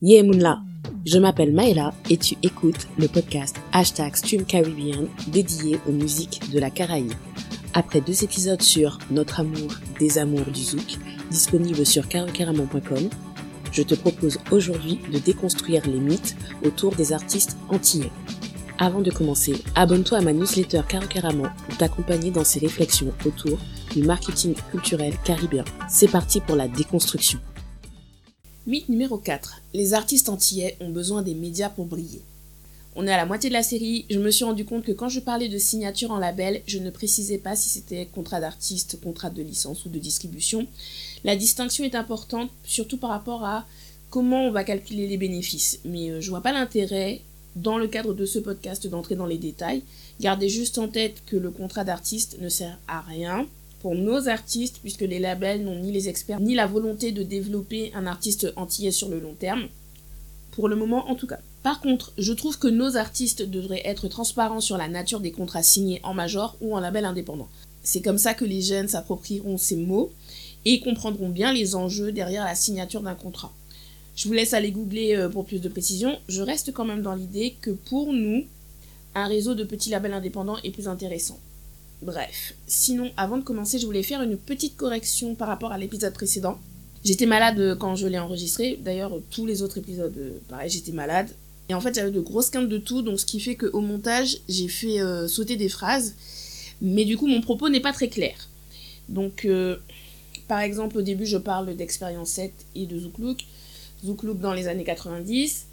Yeah Moonla, je m'appelle Maëla et tu écoutes le podcast Hashtag Stream dédié aux musiques de la Caraïbe. Après deux épisodes sur Notre amour des amours du zouk, disponible sur carocaramon.com, je te propose aujourd'hui de déconstruire les mythes autour des artistes antillais. Avant de commencer, abonne-toi à ma newsletter Carocaramon pour t'accompagner dans ces réflexions autour du marketing culturel caribéen. C'est parti pour la déconstruction. Mythe numéro 4. Les artistes antillais ont besoin des médias pour briller. On est à la moitié de la série, je me suis rendu compte que quand je parlais de signature en label, je ne précisais pas si c'était contrat d'artiste, contrat de licence ou de distribution. La distinction est importante, surtout par rapport à comment on va calculer les bénéfices. Mais euh, je vois pas l'intérêt, dans le cadre de ce podcast, d'entrer dans les détails. Gardez juste en tête que le contrat d'artiste ne sert à rien pour nos artistes, puisque les labels n'ont ni les experts ni la volonté de développer un artiste antillais sur le long terme. Pour le moment, en tout cas. Par contre, je trouve que nos artistes devraient être transparents sur la nature des contrats signés en major ou en label indépendant. C'est comme ça que les jeunes s'approprieront ces mots et comprendront bien les enjeux derrière la signature d'un contrat. Je vous laisse aller googler euh, pour plus de précision. Je reste quand même dans l'idée que pour nous, un réseau de petits labels indépendants est plus intéressant. Bref, sinon, avant de commencer, je voulais faire une petite correction par rapport à l'épisode précédent. J'étais malade quand je l'ai enregistré. D'ailleurs, tous les autres épisodes, euh, pareil, j'étais malade. Et en fait, j'avais de grosses quintes de tout, donc ce qui fait qu'au montage, j'ai fait euh, sauter des phrases. Mais du coup, mon propos n'est pas très clair. Donc, euh, par exemple, au début, je parle d'Expérience 7 et de Zouklouk. Zouklouk dans les années 90.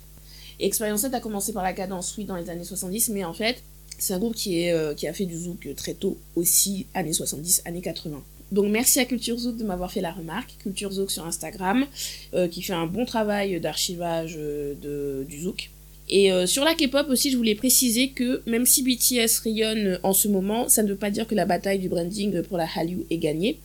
Expérience 7 a commencé par la cadence, oui, dans les années 70, mais en fait, c'est un groupe euh, qui a fait du zouk très tôt, aussi années 70, années 80. Donc merci à Culture Zouk de m'avoir fait la remarque. Culture Zouk sur Instagram, euh, qui fait un bon travail d'archivage euh, du zouk. Et sur la K-pop aussi, je voulais préciser que même si BTS rayonne en ce moment, ça ne veut pas dire que la bataille du branding pour la Hallyu est gagnée.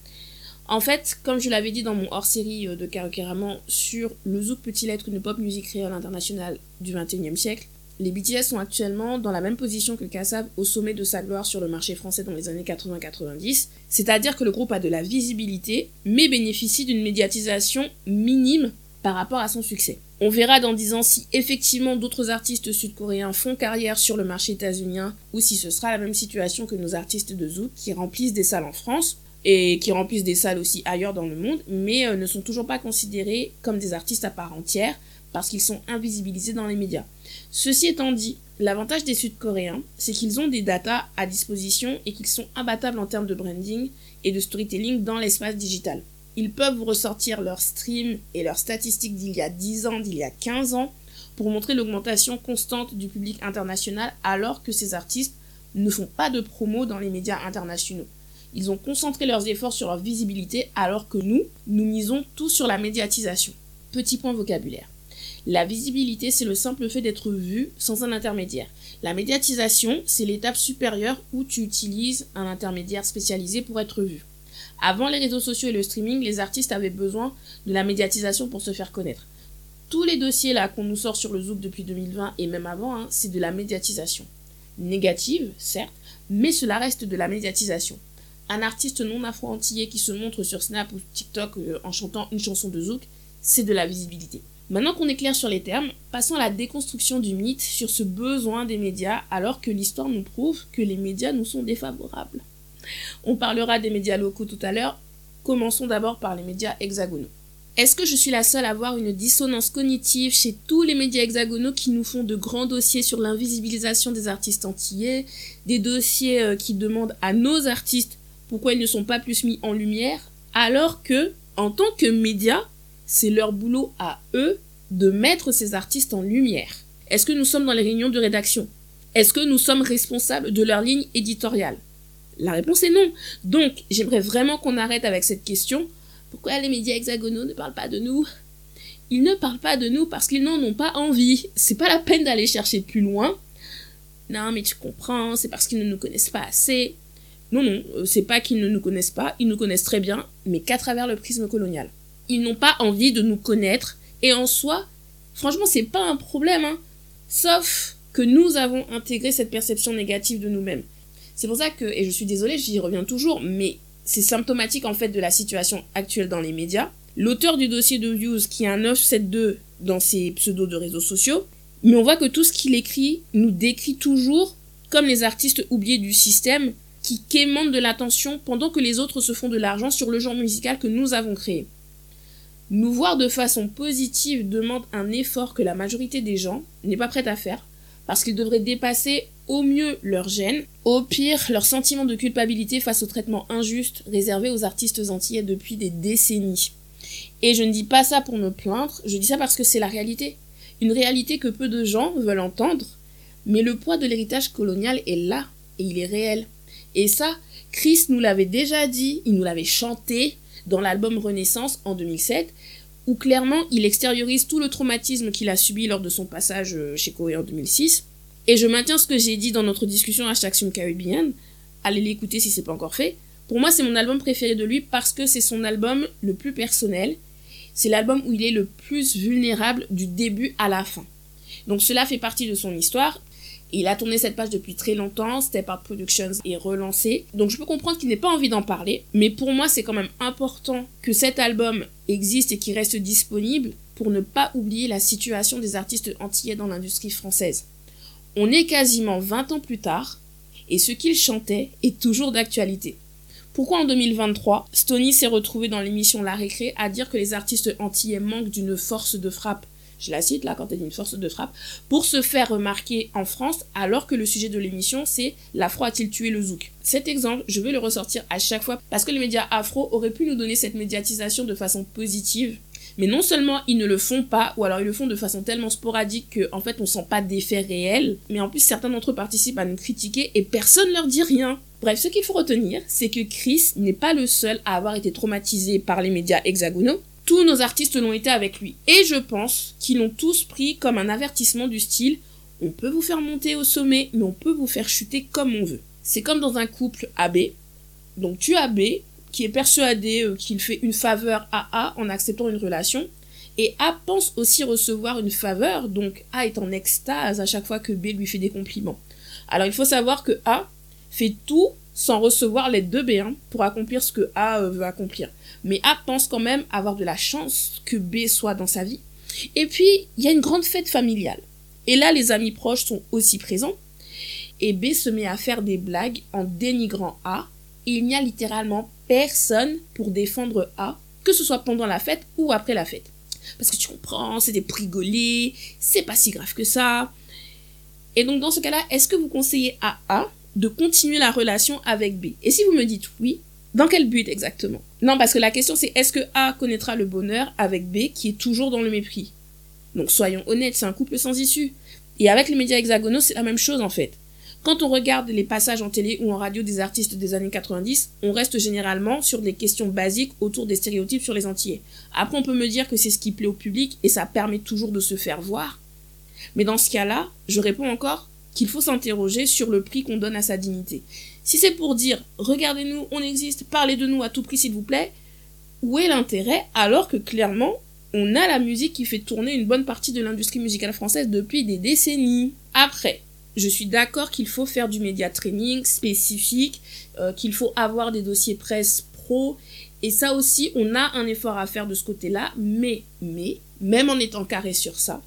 En fait, comme je l'avais dit dans mon hors-série de Karaokeraman sur le zouk peut-il être une pop musique réelle internationale du 21e siècle, les BTS sont actuellement dans la même position que Kassav au sommet de sa gloire sur le marché français dans les années 80-90, c'est-à-dire que le groupe a de la visibilité, mais bénéficie d'une médiatisation minime par rapport à son succès. On verra dans 10 ans si effectivement d'autres artistes sud-coréens font carrière sur le marché états-unien ou si ce sera la même situation que nos artistes de Zouk qui remplissent des salles en France et qui remplissent des salles aussi ailleurs dans le monde, mais euh, ne sont toujours pas considérés comme des artistes à part entière parce qu'ils sont invisibilisés dans les médias. Ceci étant dit, l'avantage des Sud-Coréens, c'est qu'ils ont des datas à disposition et qu'ils sont imbattables en termes de branding et de storytelling dans l'espace digital. Ils peuvent ressortir leurs streams et leurs statistiques d'il y a 10 ans, d'il y a 15 ans, pour montrer l'augmentation constante du public international alors que ces artistes ne font pas de promo dans les médias internationaux. Ils ont concentré leurs efforts sur leur visibilité alors que nous, nous misons tout sur la médiatisation. Petit point vocabulaire. La visibilité, c'est le simple fait d'être vu sans un intermédiaire. La médiatisation, c'est l'étape supérieure où tu utilises un intermédiaire spécialisé pour être vu. Avant les réseaux sociaux et le streaming, les artistes avaient besoin de la médiatisation pour se faire connaître. Tous les dossiers là qu'on nous sort sur le Zouk depuis 2020 et même avant, hein, c'est de la médiatisation. Négative, certes, mais cela reste de la médiatisation. Un artiste non afro-antillais qui se montre sur Snap ou TikTok euh, en chantant une chanson de Zouk, c'est de la visibilité. Maintenant qu'on est clair sur les termes, passons à la déconstruction du mythe sur ce besoin des médias alors que l'histoire nous prouve que les médias nous sont défavorables. On parlera des médias locaux tout à l'heure, commençons d'abord par les médias hexagonaux. Est-ce que je suis la seule à avoir une dissonance cognitive chez tous les médias hexagonaux qui nous font de grands dossiers sur l'invisibilisation des artistes antillais, des dossiers euh, qui demandent à nos artistes pourquoi ils ne sont pas plus mis en lumière, alors que, en tant que médias, c'est leur boulot à eux de mettre ces artistes en lumière. Est-ce que nous sommes dans les réunions de rédaction? Est-ce que nous sommes responsables de leur ligne éditoriale? La réponse est non. Donc, j'aimerais vraiment qu'on arrête avec cette question. Pourquoi les médias hexagonaux ne parlent pas de nous? Ils ne parlent pas de nous parce qu'ils n'en ont pas envie. C'est pas la peine d'aller chercher plus loin. Non, mais tu comprends, c'est parce qu'ils ne nous connaissent pas assez. Non, non, euh, c'est pas qu'ils ne nous connaissent pas, ils nous connaissent très bien, mais qu'à travers le prisme colonial ils n'ont pas envie de nous connaître. Et en soi, franchement, c'est pas un problème, hein. Sauf que nous avons intégré cette perception négative de nous-mêmes. C'est pour ça que, et je suis désolée, j'y reviens toujours, mais c'est symptomatique en fait de la situation actuelle dans les médias. L'auteur du dossier de Views, qui est un 972 dans ses pseudos de réseaux sociaux, mais on voit que tout ce qu'il écrit nous décrit toujours comme les artistes oubliés du système qui quémandent de l'attention pendant que les autres se font de l'argent sur le genre musical que nous avons créé. Nous voir de façon positive demande un effort que la majorité des gens n'est pas prête à faire, parce qu'ils devraient dépasser au mieux leur gêne, au pire leur sentiment de culpabilité face au traitement injuste réservé aux artistes antillais depuis des décennies. Et je ne dis pas ça pour me plaindre, je dis ça parce que c'est la réalité. Une réalité que peu de gens veulent entendre, mais le poids de l'héritage colonial est là, et il est réel. Et ça, Chris nous l'avait déjà dit, il nous l'avait chanté dans l'album Renaissance en 2007, où clairement il extériorise tout le traumatisme qu'il a subi lors de son passage euh, chez Corée en 2006. Et je maintiens ce que j'ai dit dans notre discussion hashtag Caribbean. Allez l'écouter si c'est pas encore fait. Pour moi, c'est mon album préféré de lui parce que c'est son album le plus personnel. C'est l'album où il est le plus vulnérable du début à la fin. Donc cela fait partie de son histoire il a tourné cette page depuis très longtemps, Step Art Productions est relancé. Donc je peux comprendre qu'il n'ait pas envie d'en parler, mais pour moi c'est quand même important que cet album existe et qu'il reste disponible pour ne pas oublier la situation des artistes antillais dans l'industrie française. On est quasiment 20 ans plus tard, et ce qu'il chantait est toujours d'actualité. Pourquoi en 2023, Stony s'est retrouvé dans l'émission La Récré à dire que les artistes antillais manquent d'une force de frappe? Je la cite là quand elle dit une force de frappe, pour se faire remarquer en France alors que le sujet de l'émission c'est l'afro a-t-il tué le zouk? Cet exemple, je vais le ressortir à chaque fois parce que les médias afro auraient pu nous donner cette médiatisation de façon positive. Mais non seulement ils ne le font pas, ou alors ils le font de façon tellement sporadique qu'en en fait on sent pas d'effet réel, mais en plus certains d'entre eux participent à nous critiquer et personne leur dit rien. Bref, ce qu'il faut retenir, c'est que Chris n'est pas le seul à avoir été traumatisé par les médias hexagonaux. Tous nos artistes l'ont été avec lui. Et je pense qu'ils l'ont tous pris comme un avertissement du style on peut vous faire monter au sommet, mais on peut vous faire chuter comme on veut. C'est comme dans un couple AB. Donc tu as B, qui est persuadé euh, qu'il fait une faveur à A en acceptant une relation. Et A pense aussi recevoir une faveur, donc A est en extase à chaque fois que B lui fait des compliments. Alors il faut savoir que A fait tout sans recevoir l'aide de B hein, pour accomplir ce que A euh, veut accomplir. Mais A pense quand même avoir de la chance que B soit dans sa vie. Et puis, il y a une grande fête familiale. Et là, les amis proches sont aussi présents. Et B se met à faire des blagues en dénigrant A. Et il n'y a littéralement personne pour défendre A, que ce soit pendant la fête ou après la fête. Parce que tu comprends, c'est des prigolés, c'est pas si grave que ça. Et donc dans ce cas-là, est-ce que vous conseillez à A de continuer la relation avec B Et si vous me dites oui, dans quel but exactement? Non, parce que la question c'est est-ce que A connaîtra le bonheur avec B qui est toujours dans le mépris? Donc soyons honnêtes, c'est un couple sans issue. Et avec les médias hexagonaux, c'est la même chose en fait. Quand on regarde les passages en télé ou en radio des artistes des années 90, on reste généralement sur des questions basiques autour des stéréotypes sur les Antillais. Après, on peut me dire que c'est ce qui plaît au public et ça permet toujours de se faire voir. Mais dans ce cas-là, je réponds encore qu'il faut s'interroger sur le prix qu'on donne à sa dignité. Si c'est pour dire regardez-nous, on existe, parlez de nous à tout prix s'il vous plaît, où est l'intérêt alors que clairement on a la musique qui fait tourner une bonne partie de l'industrie musicale française depuis des décennies. Après, je suis d'accord qu'il faut faire du média training spécifique, euh, qu'il faut avoir des dossiers presse pro, et ça aussi, on a un effort à faire de ce côté-là, mais, mais, même en étant carré sur ça,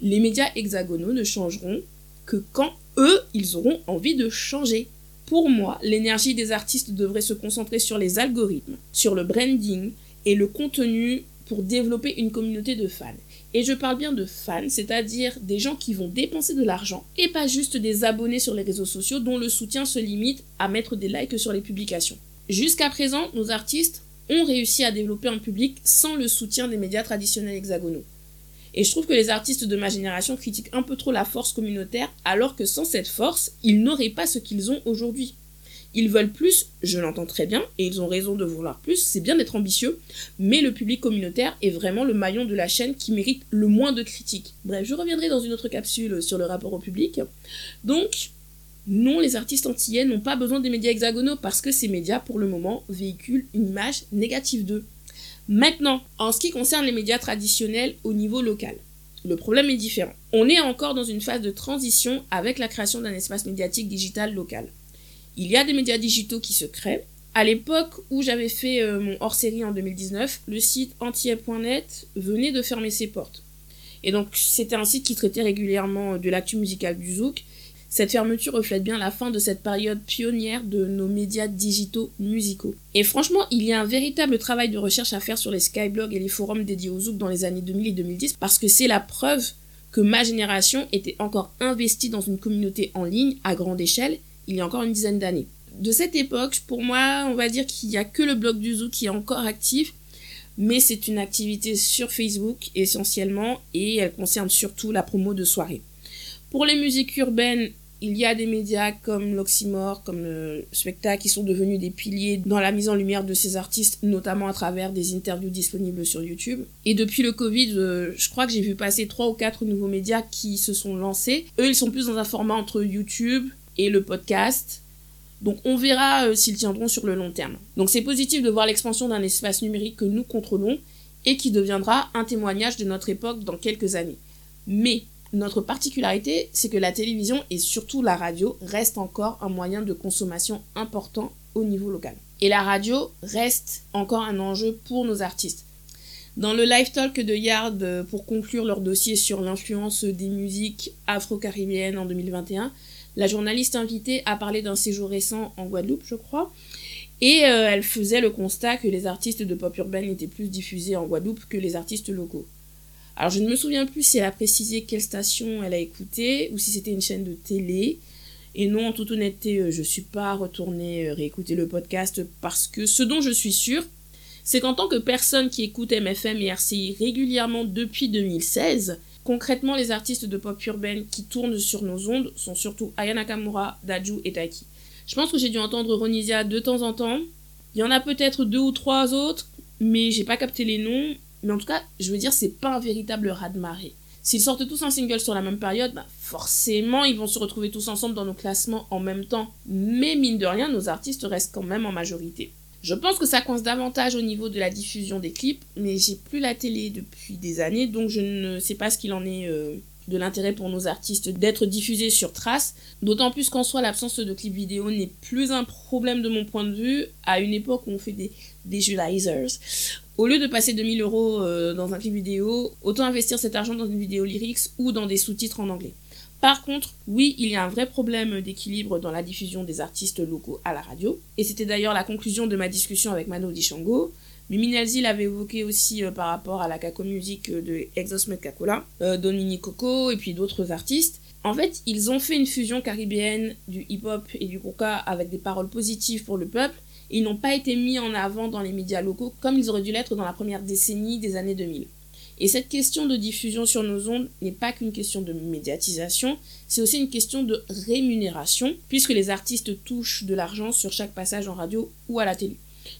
les médias hexagonaux ne changeront que quand eux, ils auront envie de changer. Pour moi, l'énergie des artistes devrait se concentrer sur les algorithmes, sur le branding et le contenu pour développer une communauté de fans. Et je parle bien de fans, c'est-à-dire des gens qui vont dépenser de l'argent et pas juste des abonnés sur les réseaux sociaux dont le soutien se limite à mettre des likes sur les publications. Jusqu'à présent, nos artistes ont réussi à développer un public sans le soutien des médias traditionnels hexagonaux. Et je trouve que les artistes de ma génération critiquent un peu trop la force communautaire, alors que sans cette force, ils n'auraient pas ce qu'ils ont aujourd'hui. Ils veulent plus, je l'entends très bien, et ils ont raison de vouloir plus, c'est bien d'être ambitieux, mais le public communautaire est vraiment le maillon de la chaîne qui mérite le moins de critiques. Bref, je reviendrai dans une autre capsule sur le rapport au public. Donc, non, les artistes antillais n'ont pas besoin des médias hexagonaux parce que ces médias, pour le moment, véhiculent une image négative d'eux. Maintenant, en ce qui concerne les médias traditionnels au niveau local, le problème est différent. On est encore dans une phase de transition avec la création d'un espace médiatique digital local. Il y a des médias digitaux qui se créent. À l'époque où j'avais fait euh, mon hors-série en 2019, le site antillais.net venait de fermer ses portes. Et donc c'était un site qui traitait régulièrement de l'actu musicale du zouk. Cette fermeture reflète bien la fin de cette période pionnière de nos médias digitaux musicaux. Et franchement, il y a un véritable travail de recherche à faire sur les skyblogs et les forums dédiés au zouk dans les années 2000 et 2010 parce que c'est la preuve que ma génération était encore investie dans une communauté en ligne à grande échelle il y a encore une dizaine d'années. De cette époque, pour moi, on va dire qu'il n'y a que le blog du Zouk qui est encore actif, mais c'est une activité sur Facebook essentiellement et elle concerne surtout la promo de soirée. Pour les musiques urbaines, il y a des médias comme l'Oxymore, comme le Spectacle, qui sont devenus des piliers dans la mise en lumière de ces artistes, notamment à travers des interviews disponibles sur YouTube. Et depuis le Covid, euh, je crois que j'ai vu passer trois ou quatre nouveaux médias qui se sont lancés. Eux, ils sont plus dans un format entre YouTube et le podcast. Donc on verra euh, s'ils tiendront sur le long terme. Donc c'est positif de voir l'expansion d'un espace numérique que nous contrôlons et qui deviendra un témoignage de notre époque dans quelques années. Mais notre particularité, c'est que la télévision et surtout la radio restent encore un moyen de consommation important au niveau local. Et la radio reste encore un enjeu pour nos artistes. Dans le live talk de Yard euh, pour conclure leur dossier sur l'influence des musiques afro-caribéennes en 2021, la journaliste invitée a parlé d'un séjour récent en Guadeloupe, je crois, et euh, elle faisait le constat que les artistes de pop urbaine étaient plus diffusés en Guadeloupe que les artistes locaux. Alors je ne me souviens plus si elle a précisé quelle station elle a écouté ou si c'était une chaîne de télé. Et non, en toute honnêteté, euh, je ne suis pas retournée euh, réécouter le podcast parce que ce dont je suis sûre, c'est qu'en tant que personne qui écoute MFM et RCI régulièrement depuis 2016, concrètement les artistes de pop urbaine qui tournent sur nos ondes sont surtout Aya Nakamura, Daju et Taiki. Je pense que j'ai dû entendre Ronisia de temps en temps. Il y en a peut-être deux ou trois autres, mais j'ai pas capté les noms. Mais en tout cas, je veux dire, c'est pas un véritable raz-de-marée. S'ils sortent tous un single sur la même période, bah forcément, ils vont se retrouver tous ensemble dans nos classements en même temps. Mais mine de rien, nos artistes restent quand même en majorité. Je pense que ça coince davantage au niveau de la diffusion des clips, mais j'ai plus la télé depuis des années, donc je ne sais pas ce qu'il en est euh, de l'intérêt pour nos artistes d'être diffusés sur Trace, d'autant plus qu'en soi l'absence de clips vidéo n'est plus un problème de mon point de vue, à une époque où on fait des visualizers. Au lieu de passer 2000 euros euh, dans un clip vidéo, autant investir cet argent dans une vidéo lyrics ou dans des sous-titres en anglais. Par contre, oui, il y a un vrai problème d'équilibre dans la diffusion des artistes locaux à la radio, et c'était d'ailleurs la conclusion de ma discussion avec Mano Dishango. Mimi Nelzi l'avait évoqué aussi euh, par rapport à la Kako Music de Exosmet Kakola, euh, Dominique Coco et puis d'autres artistes. En fait, ils ont fait une fusion caribéenne du hip-hop et du coca avec des paroles positives pour le peuple, ils n'ont pas été mis en avant dans les médias locaux comme ils auraient dû l'être dans la première décennie des années 2000. Et cette question de diffusion sur nos ondes n'est pas qu'une question de médiatisation, c'est aussi une question de rémunération, puisque les artistes touchent de l'argent sur chaque passage en radio ou à la télé.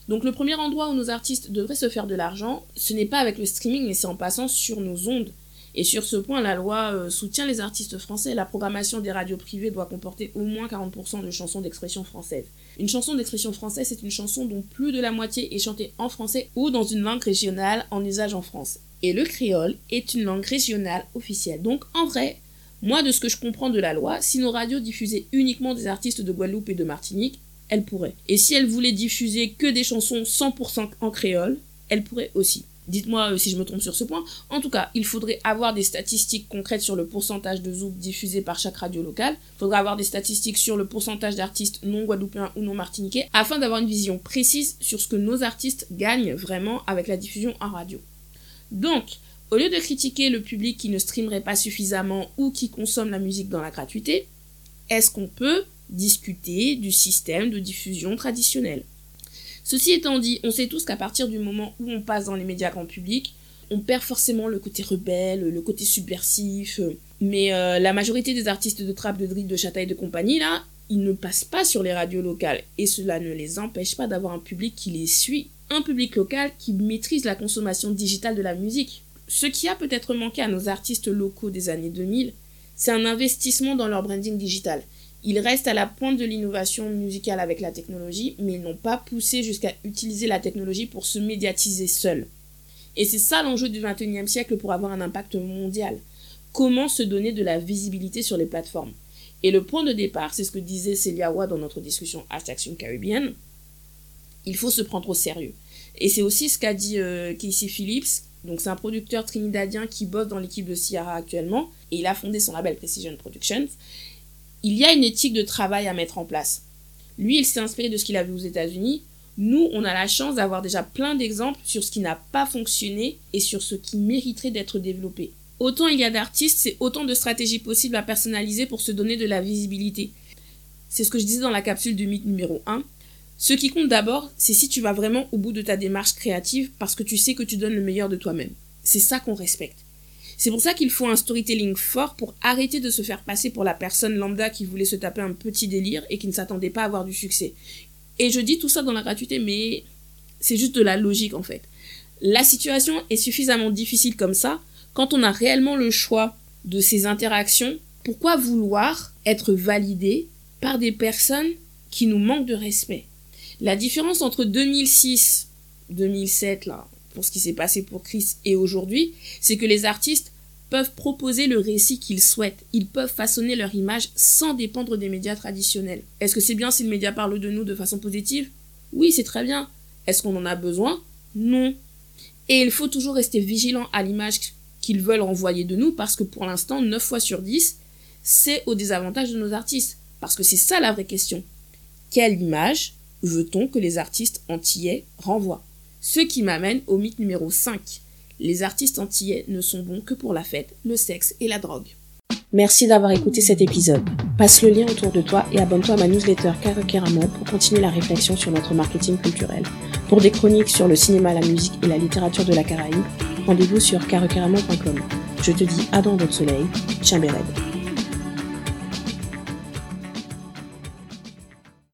Donc le premier endroit où nos artistes devraient se faire de l'argent, ce n'est pas avec le streaming, mais c'est en passant sur nos ondes. Et sur ce point, la loi euh, soutient les artistes français. La programmation des radios privées doit comporter au moins 40% de chansons d'expression française. Une chanson d'expression française, c'est une chanson dont plus de la moitié est chantée en français ou dans une langue régionale en usage en France. Et le créole est une langue régionale officielle. Donc en vrai, moi de ce que je comprends de la loi, si nos radios diffusaient uniquement des artistes de Guadeloupe et de Martinique, elles pourraient. Et si elles voulaient diffuser que des chansons 100% en créole, elles pourraient aussi. Dites-moi euh, si je me trompe sur ce point. En tout cas, il faudrait avoir des statistiques concrètes sur le pourcentage de zouk diffusé par chaque radio locale. Il faudrait avoir des statistiques sur le pourcentage d'artistes non guadeloupéens ou non martiniquais afin d'avoir une vision précise sur ce que nos artistes gagnent vraiment avec la diffusion en radio. Donc, au lieu de critiquer le public qui ne streamerait pas suffisamment ou qui consomme la musique dans la gratuité, est-ce qu'on peut discuter du système de diffusion traditionnel Ceci étant dit, on sait tous qu'à partir du moment où on passe dans les médias grand public, on perd forcément le côté rebelle, le côté subversif. Mais euh, la majorité des artistes de trap, de drill, de chataille de compagnie, là, ils ne passent pas sur les radios locales. Et cela ne les empêche pas d'avoir un public qui les suit. Un public local qui maîtrise la consommation digitale de la musique. Ce qui a peut-être manqué à nos artistes locaux des années 2000, c'est un investissement dans leur branding digital. Ils restent à la pointe de l'innovation musicale avec la technologie, mais ils n'ont pas poussé jusqu'à utiliser la technologie pour se médiatiser seuls. Et c'est ça l'enjeu du XXIe siècle pour avoir un impact mondial. Comment se donner de la visibilité sur les plateformes? Et le point de départ, c'est ce que disait Celia Wa dans notre discussion Hashtag Caribbean, il faut se prendre au sérieux. Et c'est aussi ce qu'a dit euh, Casey Phillips, Donc c'est un producteur trinidadien qui bosse dans l'équipe de Ciara actuellement et il a fondé son label Precision Productions. Il y a une éthique de travail à mettre en place. Lui, il s'est inspiré de ce qu'il a vu aux États-Unis. Nous, on a la chance d'avoir déjà plein d'exemples sur ce qui n'a pas fonctionné et sur ce qui mériterait d'être développé. Autant il y a d'artistes, c'est autant de stratégies possibles à personnaliser pour se donner de la visibilité. C'est ce que je disais dans la capsule du mythe numéro 1. Ce qui compte d'abord, c'est si tu vas vraiment au bout de ta démarche créative parce que tu sais que tu donnes le meilleur de toi-même. C'est ça qu'on respecte. C'est pour ça qu'il faut un storytelling fort pour arrêter de se faire passer pour la personne lambda qui voulait se taper un petit délire et qui ne s'attendait pas à avoir du succès. Et je dis tout ça dans la gratuité, mais c'est juste de la logique en fait. La situation est suffisamment difficile comme ça. Quand on a réellement le choix de ces interactions, pourquoi vouloir être validé par des personnes qui nous manquent de respect? La différence entre 2006, 2007 là, ce qui s'est passé pour Chris et aujourd'hui, c'est que les artistes peuvent proposer le récit qu'ils souhaitent. Ils peuvent façonner leur image sans dépendre des médias traditionnels. Est-ce que c'est bien si le média parle de nous de façon positive? Oui, c'est très bien. Est-ce qu'on en a besoin? Non. Et il faut toujours rester vigilant à l'image qu'ils veulent renvoyer de nous parce que pour l'instant, 9 fois sur 10, c'est au désavantage de nos artistes. Parce que c'est ça la vraie question. Quelle image veut-on que les artistes antillais renvoient? Ce qui m'amène au mythe numéro 5 les artistes antillais ne sont bons que pour la fête, le sexe et la drogue. Merci d'avoir écouté cet épisode. Passe le lien autour de toi et abonne-toi à ma newsletter Karakeramo pour continuer la réflexion sur notre marketing culturel. Pour des chroniques sur le cinéma, la musique et la littérature de la Caraïbe, rendez-vous sur karakeramo.com. Je te dis à dans votre soleil, Chambered.